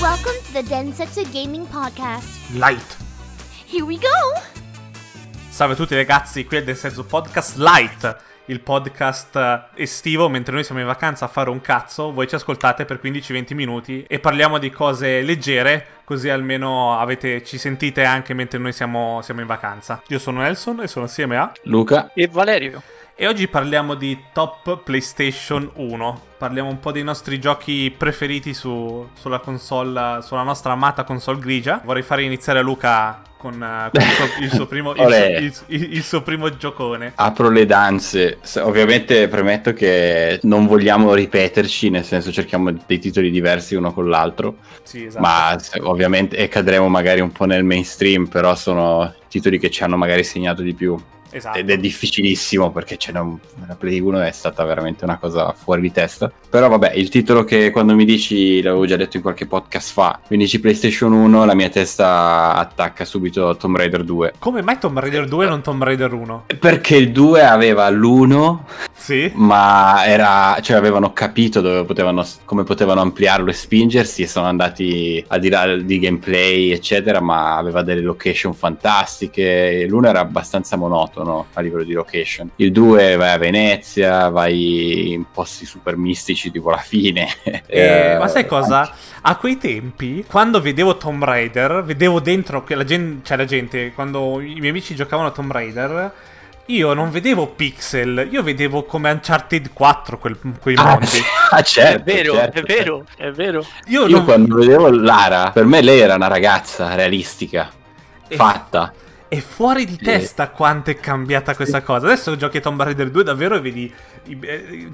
Welcome to the Densetsu Gaming Podcast. Light. Here we go! Salve a tutti ragazzi, qui è del senso podcast Light, il podcast eh, estivo mentre noi siamo in vacanza a fare un cazzo, voi ci ascoltate per 15-20 minuti e parliamo di cose leggere, così almeno avete, ci sentite anche mentre noi siamo, siamo in vacanza. Io sono Nelson e sono assieme a... Luca. E Valerio. E oggi parliamo di top PlayStation 1. Parliamo un po' dei nostri giochi preferiti su- sulla console, sulla nostra amata console grigia. Vorrei fare iniziare Luca con, eh, con il, suo, il suo primo, il, Olè. il- suo primo giocone. Apro le danze. Ovviamente premetto che non vogliamo ripeterci, nel senso cerchiamo dei titoli diversi uno con l'altro, Sì, esatto. ma ovviamente e cadremo magari un po' nel mainstream, però sono titoli che ci hanno magari segnato di più. Esatto. Ed è difficilissimo perché ce n'è un- la Play 1 è stata veramente una cosa fuori di testa. Però vabbè, il titolo che quando mi dici, l'avevo già detto in qualche podcast fa, mi dici PlayStation 1, la mia testa attacca subito Tomb Raider 2. Come mai Tomb Raider 2 e non Tomb Raider 1? Perché il 2 aveva l'1 Sì? ma era, cioè avevano capito dove potevano, come potevano ampliarlo e spingersi e sono andati al di là di gameplay eccetera ma aveva delle location fantastiche l'uno era abbastanza monotono a livello di location il 2 vai a Venezia vai in posti super mistici tipo la fine Eh, Eh, ma sai cosa? A quei tempi, quando vedevo Tomb Raider, vedevo dentro che la gente, cioè la gente, quando i miei amici giocavano a Tomb Raider, io non vedevo pixel, io vedevo come Uncharted 4 quel- quei ah, mondi. ah, certo, è vero, certo, è vero, è vero. Io, io non... quando vedevo Lara per me lei era una ragazza realistica e- fatta È fuori di testa quanto è cambiata questa cosa. Adesso giochi a Tomb Raider 2 davvero e vedi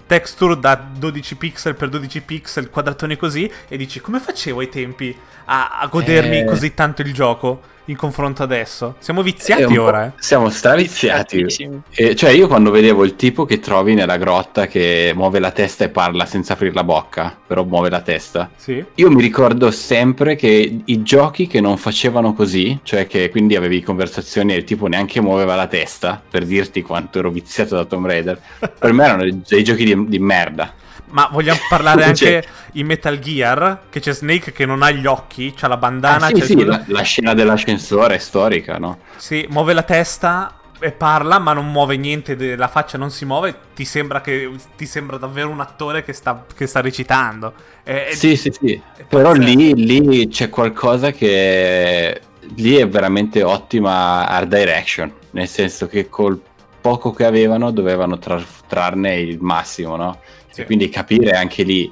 texture da 12 pixel per 12 pixel, quadratoni così, e dici come facevo ai tempi a, a godermi Eh. così tanto il gioco in confronto adesso? Siamo viziati ora, eh? Siamo straviziati. E, cioè, io quando vedevo il tipo che trovi nella grotta che muove la testa e parla senza aprire la bocca, però muove la testa. Sì. Io mi ricordo sempre che i giochi che non facevano così, cioè che quindi avevi conversazioni e il tipo neanche muoveva la testa per dirti quanto ero viziato da Tomb Raider, per me erano dei giochi di, di merda. Ma vogliamo parlare Cioè- anche in Metal Gear? Che c'è Snake che non ha gli occhi, c'ha la bandana, Ah, sì, c'è sì, quello- la, la scena dell'ascensore è storica, no? Sì, muove la testa e parla, ma non muove niente, de- la faccia non si muove, ti sembra, che, ti sembra davvero un attore che sta, che sta recitando. È- è- Sì, sì, sì. Però lì, lì c'è qualcosa che lì è veramente ottima art direction, nel senso che col poco che avevano dovevano trar- trarne il massimo, no? Sì. E quindi capire anche lì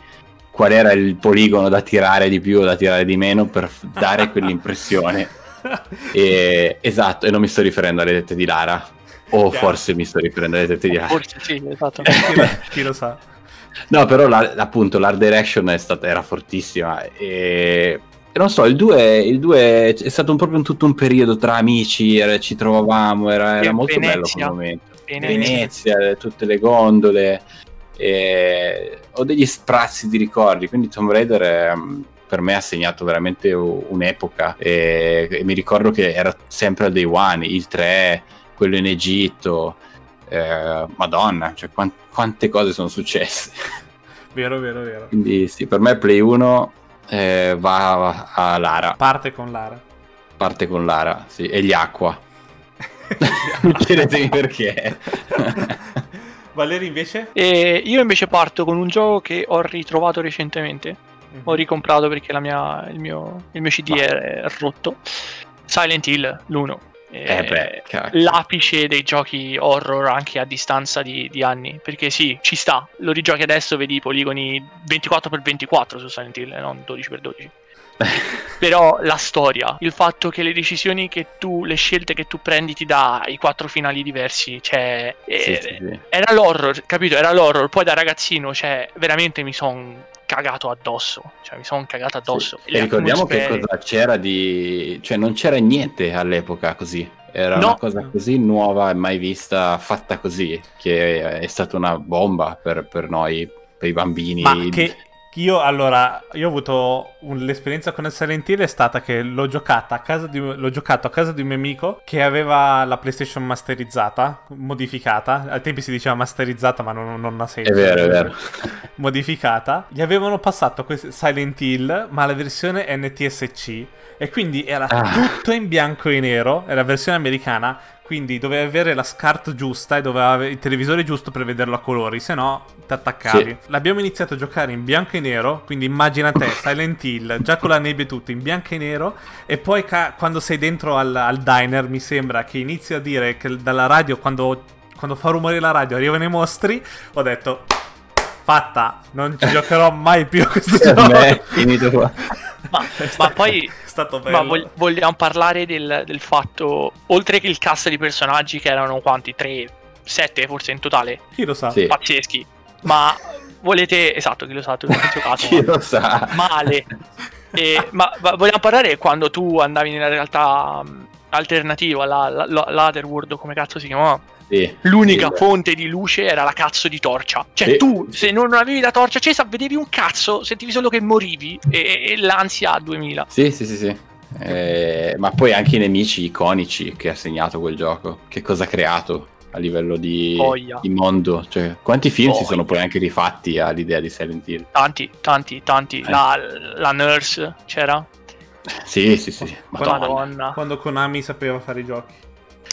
qual era il poligono da tirare di più o da tirare di meno per f- dare quell'impressione. E- esatto, e non mi sto riferendo alle tette di Lara. O Chiaro. forse mi sto riferendo alle tette di Lara. Forse sì, esatto. chi, lo, chi lo sa. No, però la- appunto l'art direction è stata, era fortissima e non so, il 2, il 2 è stato un- proprio un- tutto un periodo tra amici, era- ci trovavamo, era, era molto bello Venezia. quel momento. Venezia. Venezia, tutte le gondole, e ho degli sprazzi di ricordi, quindi Tomb Raider è, mm, per me ha segnato veramente un'epoca e, e mi ricordo che era sempre al day one, il 3, quello in Egitto, eh, madonna, cioè quan- quante cose sono successe. Vero, vero, vero. Quindi sì, per me Play 1 eh, va a Lara, Parte con Lara. parte con Lara, sì, e gli acqua. Non chiedetemi perché. Valeri invece? E io invece parto con un gioco che ho ritrovato recentemente. Mhm. Ho ricomprato perché la mia- il, mio, il mio CD Ma- è rotto. Silent Hill, l'1. Eh beh, cacchio. l'apice dei giochi horror anche a distanza di, di anni. Perché sì, ci sta. Lo rigiochi adesso, vedi i poligoni 24x24 su Silent Hill, non 12x12. Però la storia, il fatto che le decisioni che tu, le scelte che tu prendi ti dà i quattro finali diversi, cioè... Sì, eh, sì, sì. Era l'horror, capito? Era l'horror. Poi da ragazzino, cioè, veramente mi son cagato addosso. Cioè, mi son cagato addosso. E ricordiamo che atmosfere- cosa c'era di... cioè non c'era niente all'epoca così. Era No. una cosa così nuova e mai vista, fatta così, che è stata una bomba per, per noi, per i bambini. Ma che Io allora, io ho avuto un- l'esperienza con il Silent Hill è stata che l'ho giocata a casa di, l'ho giocato a casa di un mio amico che aveva la PlayStation masterizzata, modificata. Al tempi si diceva masterizzata, ma non, non ha senso. È vero, è vero. Modificata. Gli avevano passato Silent Hill, ma la versione NTSC. E quindi era Ah. tutto in bianco e nero. È la versione americana. Quindi doveva avere la SCART giusta e doveva avere il televisore giusto per vederlo a colori, se no ti attaccavi. Sì. L'abbiamo iniziato a giocare in bianco e nero, quindi immagina te, Silent Hill, già con la nebbia e tutto, in bianco e nero, e poi ca- quando sei dentro al, al diner mi sembra che inizi a dire che dalla radio, quando, quando fa rumore la radio, arrivano i mostri, ho detto, fatta, non ci giocherò mai più a questo gioco. è finito qua. Ma, ma stato- poi è stato bello. Ma vog- vogliamo parlare del, del fatto, oltre che il cast di personaggi che erano quanti? 3, 7 forse in totale? Chi lo sa? Sì. Pazzeschi. Ma volete... Esatto, chi lo sa, tu non hai giocato. Chi ma- lo sa? Male. E- ma, ma vogliamo parlare quando tu andavi nella realtà alternativa, la, la, la- l'Otherworld, come cazzo si chiamava? Sì. L'unica Sì, fonte di luce era la cazzo di torcia. Cioè, Sì. tu, se non avevi la torcia accesa, vedevi un cazzo, sentivi solo che morivi. E, e l'ansia a 2000. Sì, sì, sì, sì. Eh, ma poi anche i nemici iconici che ha segnato quel gioco. Che cosa ha creato a livello di, di mondo? Cioè, quanti film si Voglia. sono poi anche rifatti all'idea di Silent Hill? Tanti, tanti, tanti. Eh. La, la nurse c'era. Sì, sì, sì. Madonna. Madonna. Quando Konami sapeva fare i giochi.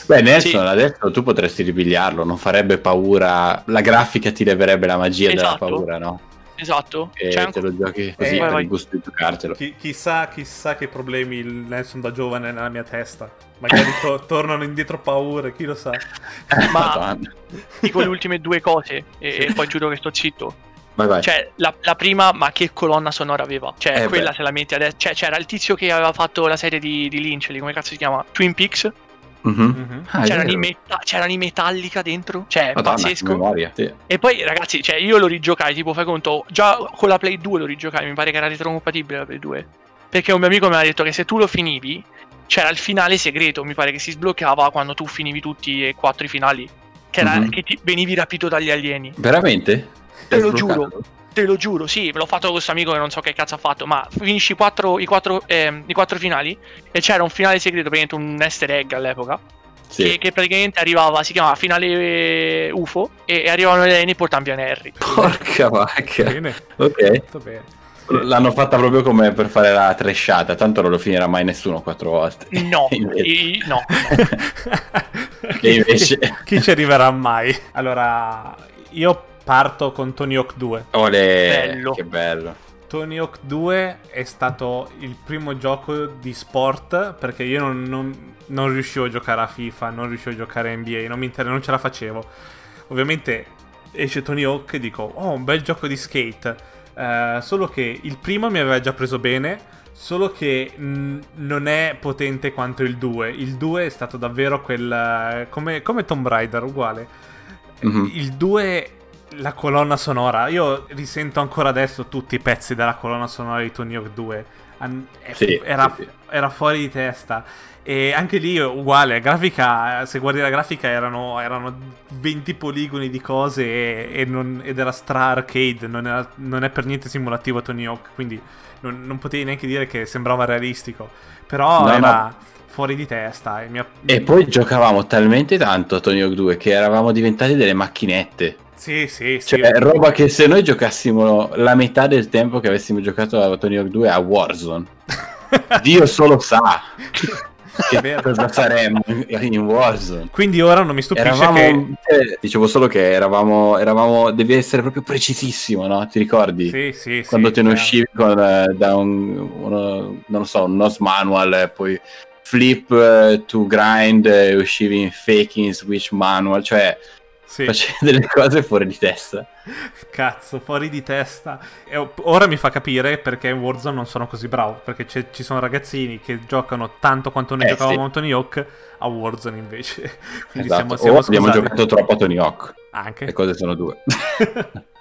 Beh, Nelson Sì. adesso tu potresti ripigliarlo, non farebbe paura. La grafica ti leverebbe la magia della Esatto. paura, no? Esatto. E C'è te anche- lo giochi così Eh, per vai, il gusto di giocartelo. Chi- chissà, chissà che problemi il Nelson da giovane nella mia testa. Magari to- tornano indietro paure, chi lo sa. Ma- dico le ultime due cose e, e poi giuro che sto zitto. Vai, vai. Cioè, la, la prima, ma che colonna sonora aveva? Cioè, Eh, quella beh. se la metti adesso. Cioè, c'era il tizio che aveva fatto la serie di, di Lynch, lì, come cazzo si chiama? Twin Peaks. Mhm. Mhm. Ah, è c'erano, i vero. meta- c'erano i Metallica dentro. Cioè, Madonna, pazzesco. memoria. Sì. E poi, ragazzi, cioè, io lo rigiocai, tipo, fai conto, già con la Play 2 lo rigiocai, mi pare che era retrocompatibile la Play 2. Perché un mio amico mi aveva detto che se tu lo finivi, c'era il finale segreto, mi pare che si sbloccava quando tu finivi tutti e quattro i finali. Che, era, Mhm. che ti venivi rapito dagli alieni. Veramente? Te lo giuro. Te lo giuro, sì, me l'ho fatto con questo amico che non so che cazzo ha fatto, ma finisci i quattro, i quattro, ehm, i quattro finali e c'era un finale segreto, praticamente un easter egg all'epoca, Sì. che, che praticamente arrivava, si chiamava finale eh, UFO e, e arrivavano le alieni e portavano via Harry. Porca vacca. Bene, Ok. tutto bene. L'hanno fatta proprio come per fare la trashata, tanto non lo finirà mai nessuno quattro volte. No, Invece- i- no. E invece... Chi ci arriverà mai? Allora, io parto con Tony Hawk 2. Ole, Bello. che bello. Tony Hawk 2 è stato il primo gioco di sport perché io non, non- non riuscivo a giocare a FIFA, non riuscivo a giocare a NBA, non, mi inter- non ce la facevo. Ovviamente esce Tony Hawk e dico, oh, un bel gioco di skate. Eh, solo che il primo mi aveva già preso bene, solo che mh, non è potente quanto il 2. Il 2 è stato davvero quel... come, come Tomb Raider, uguale. Mhm. Il 2, la colonna sonora, io risento ancora adesso tutti i pezzi della colonna sonora di Tony Hawk 2. An- Sì, era, sì, sì. era fuori di testa. E anche lì uguale, grafica, se guardi la grafica erano, erano 20 poligoni di cose e- e non- ed era stra arcade, non, era- non è per niente simulativo Tony Hawk, quindi non, non potevi neanche dire che sembrava realistico. Però No, era no. Fuori di testa. E mi ha- E poi giocavamo talmente tanto a Tony Hawk 2 che eravamo diventati delle macchinette. Sì, sì, sì. Cioè, roba che se noi giocassimo la metà del tempo che avessimo giocato a Tony Hawk 2 a Warzone, Dio solo sa che vero. cosa saremmo in, Warzone. Quindi ora non mi stupisce Eravamo, che... eh, dicevo solo che eravamo, eravamo, devi essere proprio precisissimo, no? Ti ricordi? Sì, sì, sì. Quando te ne uscivi con, eh, da un, uno, non lo so, un NOS manual, e poi flip eh, to grind, e uscivi in faking switch manual, cioè Sì, facevi delle cose fuori di testa. cazzo, fuori di testa. E ora mi fa capire perché in Warzone non sono così bravo. Perché ci sono ragazzini che giocano tanto quanto noi Eh, giocavamo sì. a Tony Hawk a Warzone invece. Quindi Esatto. siamo, siamo o abbiamo giocato troppo a Tony Hawk. Anche. Le cose sono due.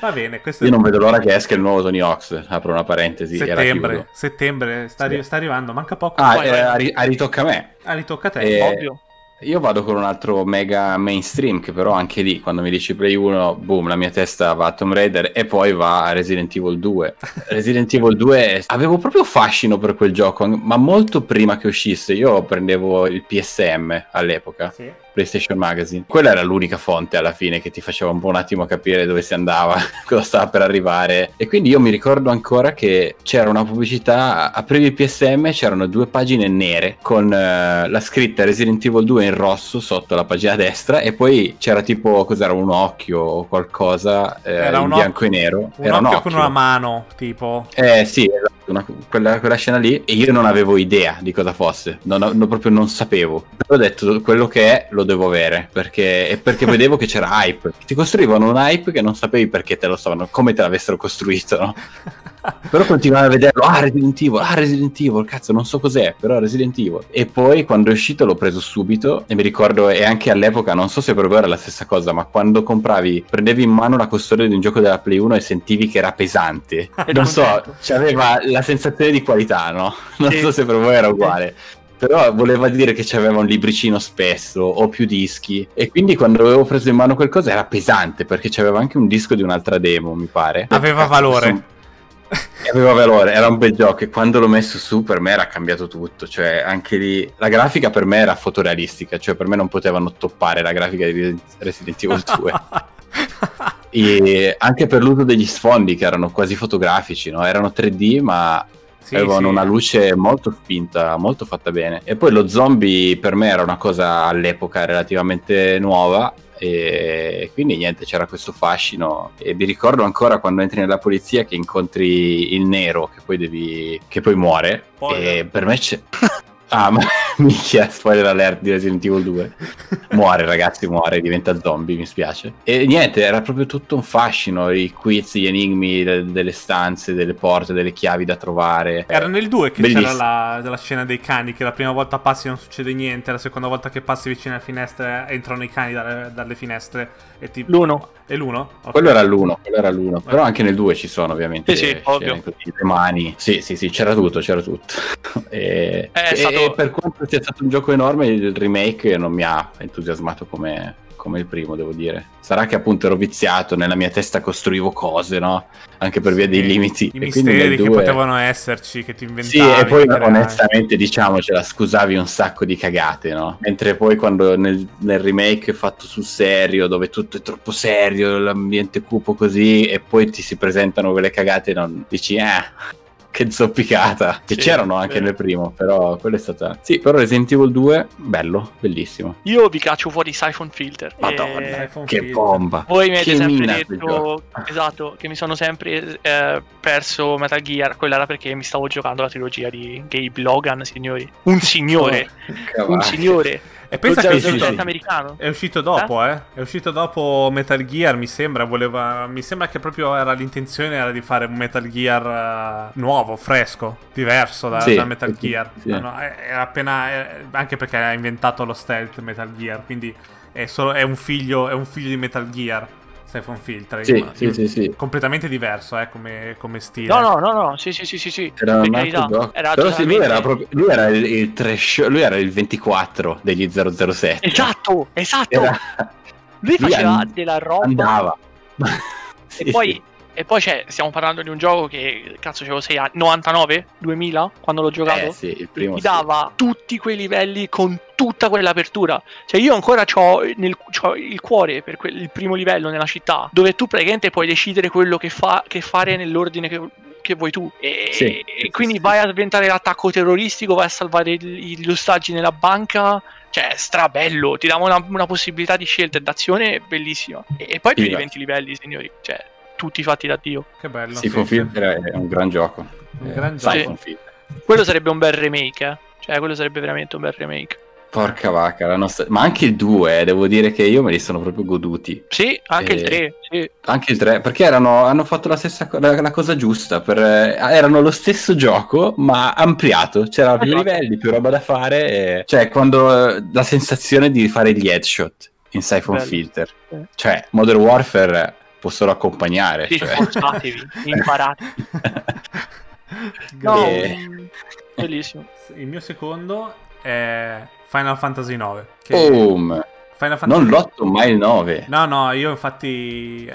Va bene, questo Io è non vedo l'ora che esca il nuovo Tony Hawk. Apro una parentesi. settembre. Settembre, sta, arri- sta arrivando, manca poco. Ah, eh, a, ri- a ritocca a me. Ah, ritocca a te. Eh, Ovvio. Io vado con un altro mega mainstream che però anche lì quando mi dici Play 1, boom, la mia testa va a Tomb Raider e poi va a Resident Evil 2. Resident Evil 2 avevo proprio fascino per quel gioco, ma molto prima che uscisse. Io prendevo il PSM all'epoca. Sì. PlayStation Magazine. Quella era l'unica fonte alla fine che ti faceva un po' un attimo capire dove si andava, cosa stava per arrivare. E quindi io mi ricordo ancora che c'era una pubblicità, aprivi il PSM, c'erano due pagine nere con eh, la scritta Resident Evil 2 in rosso sotto la pagina destra e poi c'era tipo, cos'era, un occhio o qualcosa eh, in bianco occhio- e nero. Un era occhio, un occhio. con una mano, tipo. Eh sì, esatto, una- quella, quella scena lì e io non avevo idea di cosa fosse, non, non- proprio non sapevo. Ho detto quello che è lo devo avere perché, e perché vedevo che c'era hype. Ti costruivano un hype che non sapevi perché te lo stavano, come te l'avessero costruito, no? Però continuavo a vederlo, ah Resident Evil, ah Resident Evil, cazzo non so cos'è, però Resident Evil. E poi quando è uscito l'ho preso subito e mi ricordo, e anche all'epoca, non so se per voi era la stessa cosa, ma quando compravi, prendevi in mano la custodia di un gioco della Play 1 e sentivi che era pesante. Non so, contento. c'aveva la sensazione di qualità, no? Non so se per voi era uguale. Però voleva dire che c'aveva un libricino spesso o più dischi e quindi quando avevo preso in mano qualcosa era pesante perché c'aveva anche un disco di un'altra demo mi pare Aveva valore. E aveva valore, era un bel gioco e quando l'ho messo su per me era cambiato tutto, cioè anche lì la grafica per me era fotorealistica, cioè per me non potevano toppare la grafica di Resident Evil 2 e anche per l'uso degli sfondi che erano quasi fotografici, no? erano 3D ma Sì, avevano sì. una luce molto spinta, molto fatta bene. E poi lo zombie per me era una cosa all'epoca relativamente nuova. E quindi niente, c'era questo fascino. E mi ricordo ancora quando entri nella polizia che incontri il nero che poi devi. che poi muore. Spoiler. E per me c'è. Ah, ma minchia, spoiler alert di Resident Evil 2. Muore, ragazzi, muore, diventa zombie, mi spiace. E niente, era proprio tutto un fascino, i quiz, gli enigmi de- delle stanze, delle porte, delle chiavi da trovare. Era nel 2 che Bellissimo. c'era la, la scena dei cani, che la prima volta passi non succede niente, la seconda volta che passi vicino alle finestre entrano i cani dalle, dalle finestre e ti... L'uno. È l'uno? Ok. Quello era l'uno, quello era l'uno. Però anche nel 2 ci sono ovviamente Sì, sì, ovvio. le mani. Sì, sì, sì, c'era tutto, c'era tutto. e, e- stato- e per quanto sia stato un gioco enorme, il remake non mi ha entusiasmato come, come il primo, devo dire. Sarà che appunto ero viziato, nella mia testa costruivo cose, no? Anche per via dei limiti. I E misteri che 2 potevano esserci, che ti inventavi. Sì, e poi che creavi. onestamente diciamocela, scusavi un sacco di cagate, no? Mentre poi quando nel, nel remake fatto sul serio, dove tutto è troppo serio, l'ambiente cupo così, e poi ti si presentano quelle cagate, non dici, eh, che zoppicata. Che Sì, c'erano anche vero. nel primo, però quello è stata... Sì, però Resident Evil 2, bello, bellissimo. Io vi caccio fuori Siphon Filter. Madonna, E iPhone che Filter. bomba. Voi mi avete Che sempre detto esatto, che mi sono sempre eh, perso Metal Gear. Quello era perché mi stavo giocando la trilogia di Gabe Logan, signori. Un signore, un Cavalli. signore. E pensa che 007 sì, sì. americano. È uscito dopo, eh? È uscito dopo Metal Gear, mi sembra. Voleva. Mi sembra che proprio era l'intenzione era di fare un Metal Gear eh, nuovo, fresco, diverso da, Sì, da Metal sì, Gear. sì. No, no, è- era appena. è- anche perché ha inventato lo stealth Metal Gear. Quindi è, solo, è un figlio. È un figlio di Metal Gear. Stefan Filter. Sì, sì, sì, sì. Completamente diverso, eh, come, come stile. No, no, no, no, sì, sì, sì, sì, sì. Era era Però sì, lui era, proprio, lui era il, il trash, lui era il 24 degli 007. Esatto, esatto. Era- Lui lui faceva and- della roba. andava. Sì, E poi, sì. E poi c'è, stiamo parlando di un gioco che, cazzo, avevo 6 anni, 99, 2000, quando l'ho giocato. Eh, sì, il primo ti sì. dava tutti quei livelli con tutta quell'apertura. Cioè, io ancora ho il cuore per quel, il primo livello nella città, dove tu praticamente puoi decidere quello che, fa, che fare nell'ordine che, che vuoi tu. E, Sì, e quindi sì. vai a sventare l'attacco terroristico, vai a salvare gli ostaggi nella banca. Cioè, strabello, ti dava una, una possibilità di scelta e d'azione bellissima. E, e poi più di va. 20 livelli, signori. Cioè, tutti fatti da Dio. Che bello. Siphon sì, sì. Filter è un gran gioco. Un Eh, gran gioco. Filter. Quello sarebbe un bel remake, eh. Cioè, quello sarebbe veramente un bel remake. Porca vacca, la nostra... ma anche il 2, eh, devo dire che io me li sono proprio goduti. Sì, anche il Eh, 3. Sì. Anche il 3, perché erano, hanno fatto la stessa co- la, la cosa giusta. per- eh, erano lo stesso gioco, ma ampliato. C'erano più Esatto. livelli, più roba da fare. e- Cioè, quando eh, la sensazione di fare gli headshot in Siphon Bello. Filter, Sì. cioè, Modern Warfare può solo accompagnare. Sì, cioè. sforzatevi, imparate. No, Eh. mm, bellissimo. Il mio secondo è Final Fantasy 9. Che... Boom! Final Non Fantasy- l'8 ma il 9. No, no, io infatti eh,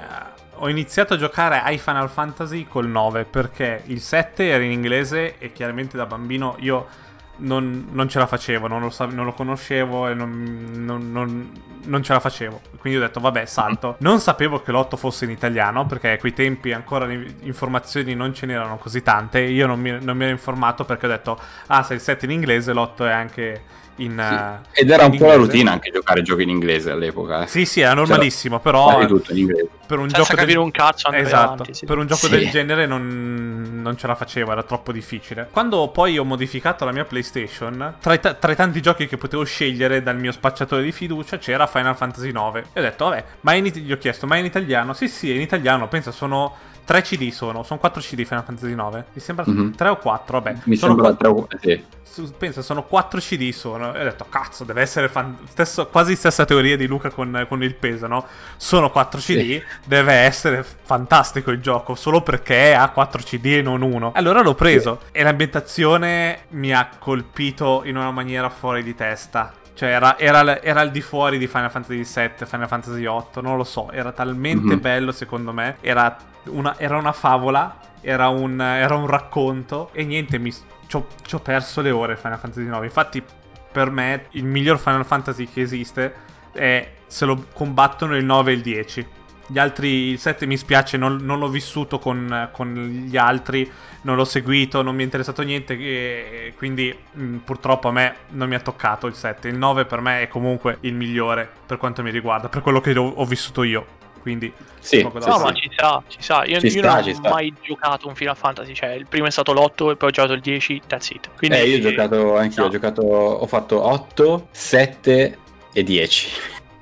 ho iniziato a giocare ai Final Fantasy col 9 perché il 7 era in inglese e chiaramente da bambino io non, non ce la facevo, non lo, sa- non lo conoscevo e non, non- non- non ce la facevo. Quindi ho detto vabbè salto. Non sapevo che l'8 fosse in italiano perché a quei tempi ancora le informazioni non ce n'erano così tante. Io non mi, non mi ero informato perché ho detto ah se il 7 è in inglese l'8 è anche in... eh, Ed era in un po' la routine anche giocare giochi in inglese all'epoca. eh. Sì, sì, era normalissimo, però tutto in inglese. per un Senza gioco capire del... un cazzo Esatto, avanti, sì. per un gioco Sì. del genere non, non ce la facevo, era troppo difficile. Quando poi ho modificato la mia PlayStation, tra i, ta- tra i tanti giochi che potevo scegliere dal mio spacciatore di fiducia c'era Final Fantasy 9. E ho detto, vabbè, ma in it- gli ho chiesto, ma è in italiano? Sì, sì, è in italiano, pensa, sono 3 CD sono, sono 4 CD Final Fantasy 9. Mi sembra Mhm. 3 o 4, vabbè. Mi sono sembra quattro- tre- sì. su- pensa, sono 4 CD sono. E ho detto, cazzo, deve essere fan- stesso- quasi stessa teoria di Luca con, con il peso, no? Sono 4 CD, Sì. deve essere fantastico il gioco, solo perché ha 4 CD e non uno. Allora l'ho preso e l'ambientazione mi ha colpito in una maniera fuori di testa. Cioè, era, era- era al di fuori di Final Fantasy VII, Final Fantasy VIII, non lo so. Era talmente Mhm. bello, secondo me. Era una, era una favola, era un, era un racconto. E niente, mi, ci ho perso le ore Final Fantasy IX. Infatti, per me, il miglior Final Fantasy che esiste è se lo combattono il 9 e il 10. Gli altri, il 7 mi spiace, non, non l'ho vissuto con, con gli altri, non l'ho seguito, non mi è interessato niente, e quindi mh, purtroppo a me non mi ha toccato il 7. Il 9 per me è comunque il migliore per quanto mi riguarda, per quello che ho, ho vissuto io. Quindi Sì, sì, No, fare. ma ci sa, ci sa. Io, Ci io sta, non ci ho sta. mai giocato un Final Fantasy. Cioè, il primo è stato l'8 e poi ho giocato il 10, that's it. Quindi, Eh, io ho giocato anch'io, no. ho giocato, ho fatto 8, 7 e 10.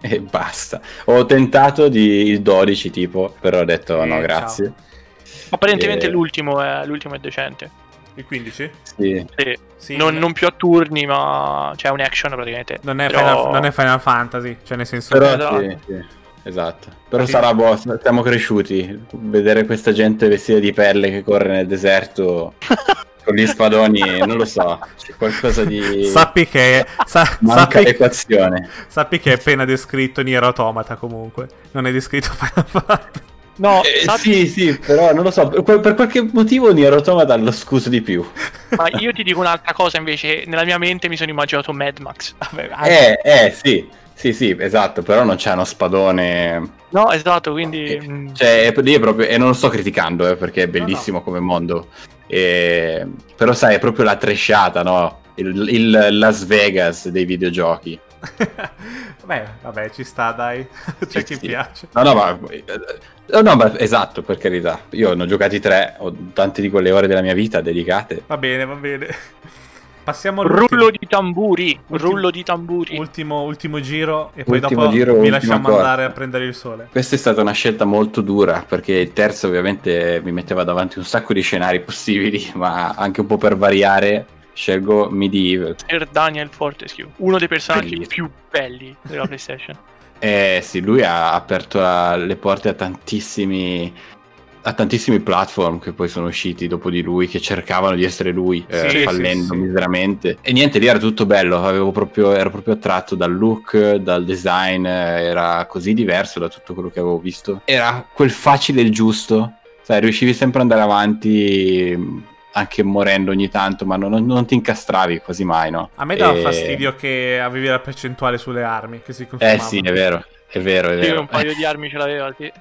E basta. Ho tentato di il 12 tipo, però ho detto Eh, no, ciao. grazie. Apparentemente Eh. l'ultimo, è, l'ultimo è decente. il 15? Sì. Sì. Sì, non, non più a turni, ma c'è un action praticamente. non è, Però- Final, non è Final Fantasy, cioè nel senso... Però Esatto. sì, sì, esatto. Però Sì. sarà boh, siamo cresciuti. Vedere questa gente vestita di pelle che corre nel deserto con gli spadoni, non lo so. C'è qualcosa di. Sappi che, sa- Manca sappi, l'equazione. sappi che è appena descritto Nier Automata comunque. Non è descritto Final Fantasy. No, Eh, sa- sì, sì, però non lo so. Per, per qualche motivo Nier Automata ha lo scuso di più. ma io ti dico un'altra cosa invece. Nella mia mente mi sono immaginato Mad Max. Vabbè, Eh, eh, sì. Sì, sì, esatto, però non c'è uno spadone. No, esatto, quindi... mm, Cioè, lì è proprio. E non lo sto criticando, eh, perché è bellissimo come mondo. E- Però, sai, è proprio la tresciata, no? Il, il Las Vegas dei videogiochi. Beh, vabbè, ci sta, dai. C'è Sì, chi sì. piace. No, no, ma. eh, No, no, ma esatto, per carità. Io ne ho giocati tre, ho tante di quelle ore della mia vita dedicate. Va bene, va bene. Passiamo all'ultimo Rullo di tamburi, Ultimo- rullo di tamburi. ultimo, ultimo giro e poi Ultimo dopo giro, vi lasciamo corsa. andare a prendere il sole. Questa è stata una scelta molto dura perché il terzo ovviamente mi metteva davanti un sacco di scenari possibili, ma anche un po' per variare scelgo Medieval. Sir Daniel Fortescue, uno dei personaggi Bellissimo. più belli della PlayStation. Eh sì, lui ha aperto la- le porte a tantissimi a tantissimi platform che poi sono usciti dopo di lui, che cercavano di essere lui, eh, Sì, fallendo sì, sì. miseramente. E niente, lì era tutto bello, avevo proprio, ero proprio attratto dal look, dal design, eh, era così diverso da tutto quello che avevo visto. Era quel facile il giusto, sai, riuscivi sempre ad andare avanti, mh, anche morendo ogni tanto, ma non, non ti incastravi quasi mai, no? A me dava E- fastidio che avevi la percentuale sulle armi che si consumavano. Eh sì, è vero, è vero, è Io vero. un paio di armi ce l'aveva, sì.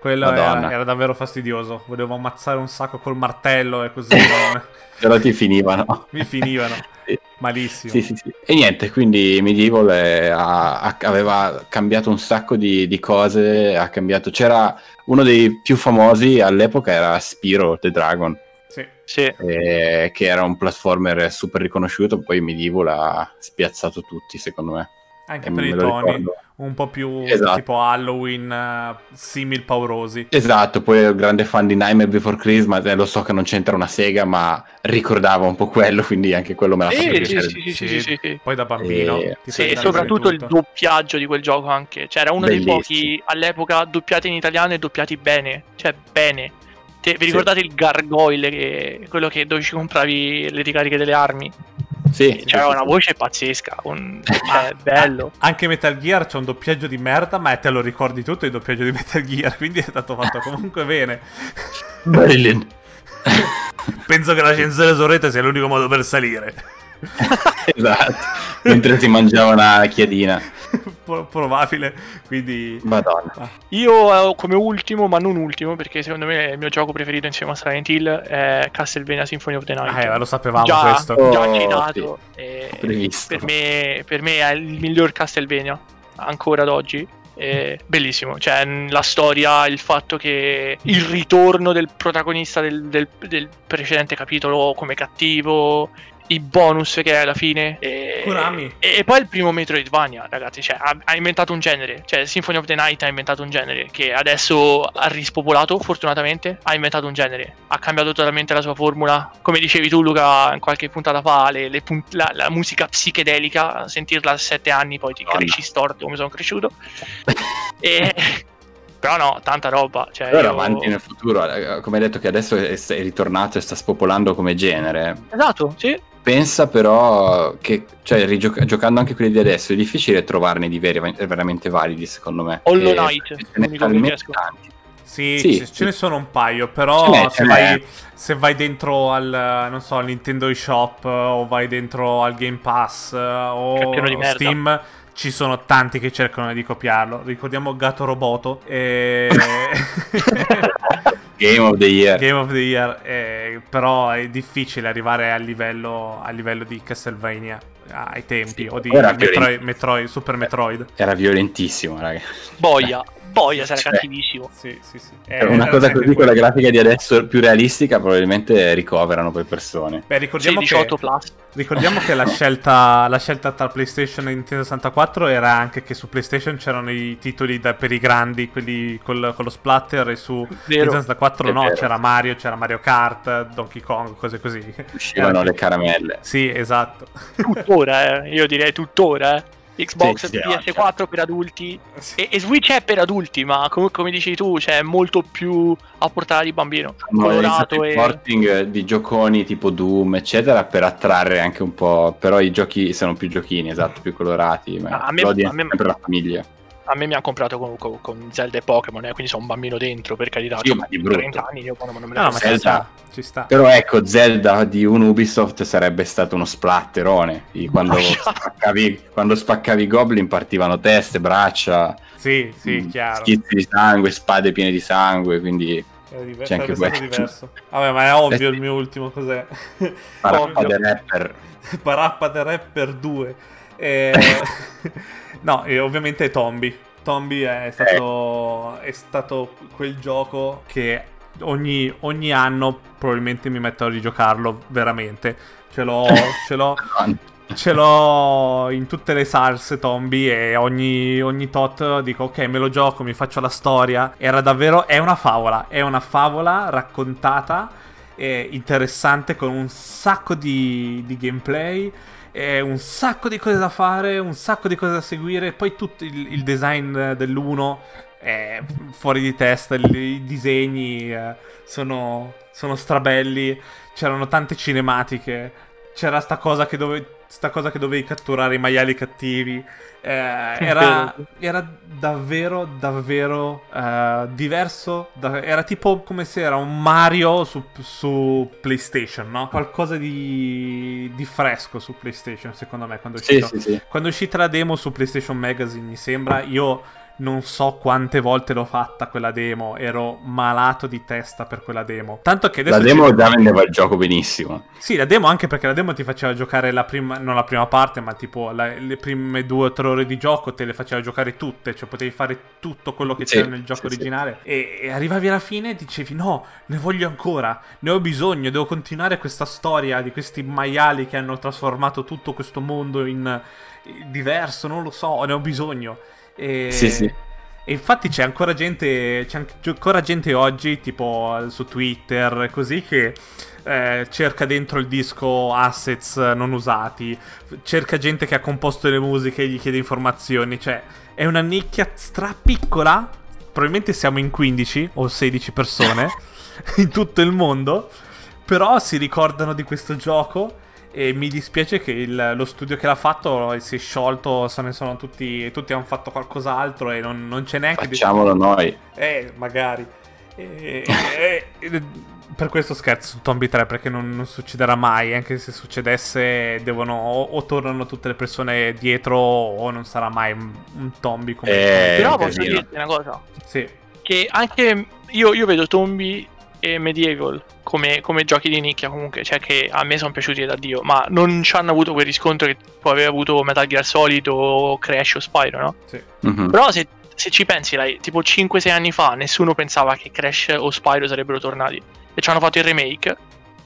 Quello era, era davvero fastidioso. Volevo ammazzare un sacco col martello e così Però ti finivano. mi finivano. Sì. Malissimo. Sì, sì, sì. E niente, quindi Medieval eh, ha- ha- aveva cambiato un sacco di, di cose, ha cambiato... C'era uno dei più famosi all'epoca, era Spiro the Dragon, Sì. Sì. eh, che era un platformer super riconosciuto, poi Medieval ha spiazzato tutti, secondo me. Anche E per i toni. ricordo. Un po' più Esatto. tipo Halloween, eh, simil paurosi. Esatto, poi ero grande fan di Nightmare Before Christmas, e lo so che non c'entra una sega, ma ricordava un po' quello, quindi anche quello me l'ha fatto sì, piacere. sì, sì, sì, sì, sì, sì. Poi da bambino. Eh, ti sì, E soprattutto il doppiaggio di quel gioco anche. Cioè, era uno Bellissimo. dei pochi all'epoca doppiati in italiano e doppiati bene. Cioè, bene. Te- vi Sì. ricordate il gargoyle, che, quello che dove ci compravi le ricariche delle armi? Sì, C'era sì, una sì. voce pazzesca, un... cioè, bello. Anche Metal Gear c'è un doppiaggio di merda, ma te lo ricordi tutto il doppiaggio di Metal Gear, quindi è stato fatto comunque bene. Brilliant. Penso che l'ascensore su rete sia l'unico modo per salire. esatto. Mentre si mangiava una chiedina. Pro- probabile, quindi... Madonna. Io eh, come ultimo, ma non ultimo, perché secondo me il mio gioco preferito insieme a Silent Hill è Castlevania Symphony of the Night. Ah, eh, lo sapevamo già, questo. già Oh, citato. e Previsto. per, me, per me è il miglior Castlevania ancora ad oggi. È bellissimo, cioè la storia, il fatto che il ritorno del protagonista del, del- del precedente capitolo come cattivo, i bonus che è alla fine. E, Konami. e poi il primo Metroidvania, ragazzi, cioè, ha, ha inventato un genere, cioè Symphony of the Night ha inventato un genere che adesso ha rispopolato, fortunatamente, ha inventato un genere, ha cambiato totalmente la sua formula, come dicevi tu Luca in qualche puntata fa, le- le pun- la, la musica psichedelica, sentirla a sette anni poi ti Madonna. cresci storto come sono cresciuto. e... Però no, tanta roba. Cioè, Però io- avanti nel futuro, eh, come hai detto che adesso è, è ritornato e sta spopolando come genere, Esatto, sì. Pensa però che, cioè, rigioca- giocando anche quelli di adesso, è difficile trovarne di veri, veramente validi, secondo me. Hollow E Knight, ce ne l'unico tanti. Sì, Sì, ce- sì. ce ne sono un paio, però Ce vai, se vai dentro al, non so, al Nintendo eShop o vai dentro al Game Pass o. Steam, ci sono tanti che cercano di copiarlo. Ricordiamo Gato Roboto e... Game of the Year. Game of the Year, eh, però è difficile arrivare al livello, al livello di Castlevania ai tempi, Sì, o di Metroid. Metroid- Super Metroid. Era violentissimo, raga. Boia, boia, sarà Cioè, cattivissimo. Sì, sì, sì. È una cosa così con la grafica di adesso più realistica, probabilmente ricoverano poi persone. Beh, ricordiamo 16 che... plus. Ricordiamo che la scelta, la scelta tra PlayStation e Nintendo 64 era anche che su PlayStation c'erano i titoli da- per i grandi, quelli col, con lo splatter, e su Nintendo 64 È no, vero. c'era Mario, c'era Mario Kart, Donkey Kong, cose così. Uscivano le caramelle. Sì, esatto. Tuttora, eh. io direi tuttora. eh. Xbox Sì, sì, PS4 per adulti e, e Switch è per adulti, ma come, come dici tu, cioè è molto più a portata di bambino. Iniziato Colorato il e porting di gioconi tipo Doom, eccetera, per attrarre anche un po'. Però i giochi sono più giochini, esatto, più colorati. Ma A me- a me- sempre la famiglia. A me mi hanno comprato con, con- con Zelda e Pokémon, eh, quindi sono un bambino dentro, per carità. Sì, Cioè, ma di brutto. 30 anni io quando non me ne No, Zelda. ci sta. Però ecco, Zelda di un Ubisoft sarebbe stato uno splatterone. Di Quando, spaccavi, quando spaccavi i goblin partivano teste, braccia, Sì, sì, mm, chiaro. schizzi di sangue, spade piene di sangue, quindi diver- C'è anche questo. diverso. Vabbè, ma è ovvio Eh, il mio ultimo cos'è? parappa del rapper. Parappa the Rapper 2. E... no, e ovviamente è Tombi. Tombi è stato, è stato quel gioco che ogni, ogni anno probabilmente mi metto a rigiocarlo veramente. Ce l'ho, ce l'ho, ce l'ho in tutte le salse Tombi e ogni, ogni tot dico ok me lo gioco, mi faccio la storia. Era davvero, è una favola, è una favola raccontata, eh, interessante con un sacco di, di gameplay. Eh, un sacco di cose da fare, un sacco di cose da seguire. Poi tutto il, il design dell'uno è fuori di testa. il- I disegni eh, sono, sono strabelli. C'erano tante cinematiche. C'era sta cosa che, dove, sta cosa che dovevi catturare i maiali cattivi. Eh, era, era davvero, davvero eh, diverso. da- era tipo come se era un Mario su, su PlayStation, no? Qualcosa di, di fresco su PlayStation, secondo me, quando è Sì, uscito. sì, sì. Quando è uscita la demo su PlayStation Magazine, mi sembra, io non so quante volte l'ho fatta quella demo, ero malato di testa per quella demo. Tanto che adesso... La ci- demo già vendeva il gioco benissimo. Sì, la demo anche perché la demo ti faceva giocare la prima, non la prima parte, ma tipo la- le prime due o tre ore di gioco te le faceva giocare tutte, cioè potevi fare tutto quello che Sì, c'era nel gioco sì, sì. originale. E, e arrivavi alla fine e dicevi no, ne voglio ancora, ne ho bisogno, devo continuare questa storia di questi maiali che hanno trasformato tutto questo mondo in in diverso, non lo so, ne ho bisogno. E... Sì, sì. E infatti c'è ancora gente, c'è ancora gente oggi, tipo su Twitter, così, che eh, cerca dentro il disco assets non usati, cerca gente che ha composto le musiche e gli chiede informazioni, cioè è una nicchia strapiccola, probabilmente siamo in 15 o 16 persone in tutto il mondo, però si ricordano di questo gioco E mi dispiace che il- lo studio che l'ha fatto si è sciolto, se ne sono tutti, tutti hanno fatto qualcos'altro e non, non c'è neanche... Facciamolo noi. Eh, magari. E- e- e- per questo scherzo su Tombi 3 perché non, non succederà mai, anche se succedesse devono o, o tornano tutte le persone dietro o non sarà mai un, un Tombi come... Eh, Però posso dirti una cosa. Sì, Che anche io, io vedo Tombi e Medieval come, come giochi di nicchia comunque, cioè che a me sono piaciuti da Dio, ma non ci hanno avuto quel riscontro che può aver avuto Metal Gear Solid o Crash o Spyro, no? sì. Mhm. Però se, se ci pensi, dai, tipo 5-6 anni fa nessuno pensava che Crash o Spyro sarebbero tornati e ci hanno fatto il remake.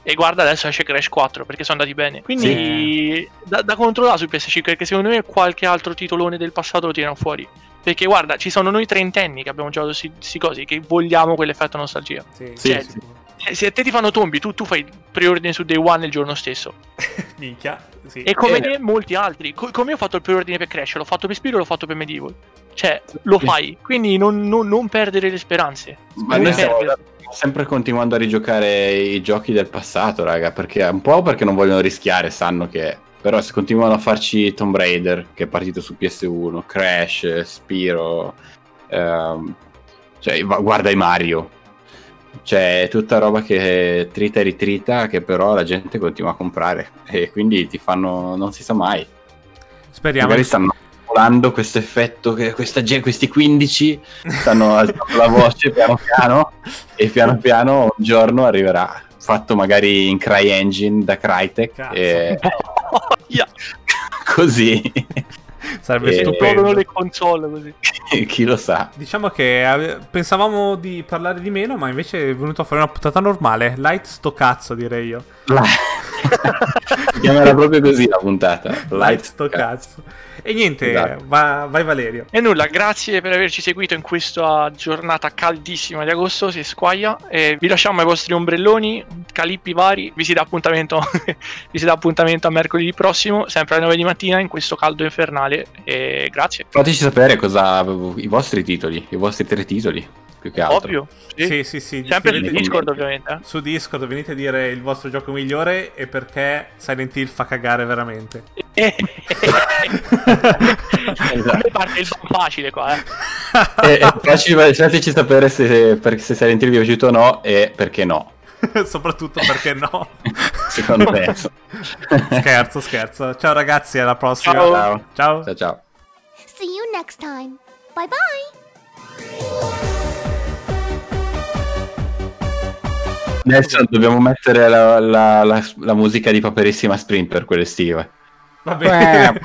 E guarda adesso esce Crash 4 perché sono andati bene. Quindi da, da controllare su PS5 perché secondo me qualche altro titolone del passato lo tirano fuori. Perché guarda, ci sono noi trentenni che abbiamo giocato questi cosi che vogliamo quell'effetto nostalgia. Sì, Sì, sì. Se, a te ti fanno tombi, tu, tu fai preordine su Day One il giorno stesso. Minchia, sì. E come Eh. te, molti altri. Co- come io ho fatto il preordine per Crash, l'ho fatto per Spiro, l'ho fatto per Medieval. Cioè, lo fai. Quindi non, non- non perdere le speranze. Ma Non noi stiamo perdere. sempre continuando a rigiocare i giochi del passato, raga, perché un po' perché non vogliono rischiare, sanno che... Però se continuano a farci Tomb Raider, che è partito su PS1, Crash, Spiro, ehm, cioè, guarda i Mario. Cioè, è tutta roba che trita e ritrita, che però la gente continua a comprare. E quindi ti fanno... non si sa mai. Speriamo. Magari stanno volando questo effetto che questa questi 15 stanno alzando la voce piano piano e piano piano un giorno arriverà fatto magari in CryEngine da Crytek Cazzo. e così Sarebbe Eh, esplodono stupendo. le console così. chi lo sa Diciamo che ave- pensavamo di parlare di meno, ma invece è venuto fuori una puntata normale. Light sto cazzo, direi io. La- chiamerà proprio così la puntata Light sto cazzo. E niente, Esatto. va- vai Valerio. E nulla, grazie per averci seguito in questa giornata caldissima di agosto, si squaglia. E vi lasciamo ai vostri ombrelloni, calippi vari. Vi si dà appuntamento, vi si dà appuntamento a mercoledì prossimo, sempre alle 9 di mattina, in questo caldo infernale. E grazie. fateci sapere cosa i vostri titoli i vostri tre titoli più che altro Ovvio. Sì. Sì, sì, sì. Sempre su Discord, ovviamente. eh. Su Discord venite a dire il vostro gioco migliore e perché Silent Hill fa cagare veramente. Esatto. parte il facile qua, eh. e, e facci- fateci sapere se, per- se Silent Hill vi è piaciuto o no e perché no Soprattutto perché no. secondo me scherzo, scherzo. Ciao ragazzi, alla prossima. Ciao. ciao Ciao. ciao ciao See you next time. Bye bye. Adesso dobbiamo mettere la, la- la- la musica di Paperissima Sprint per quelle estive. Va bene.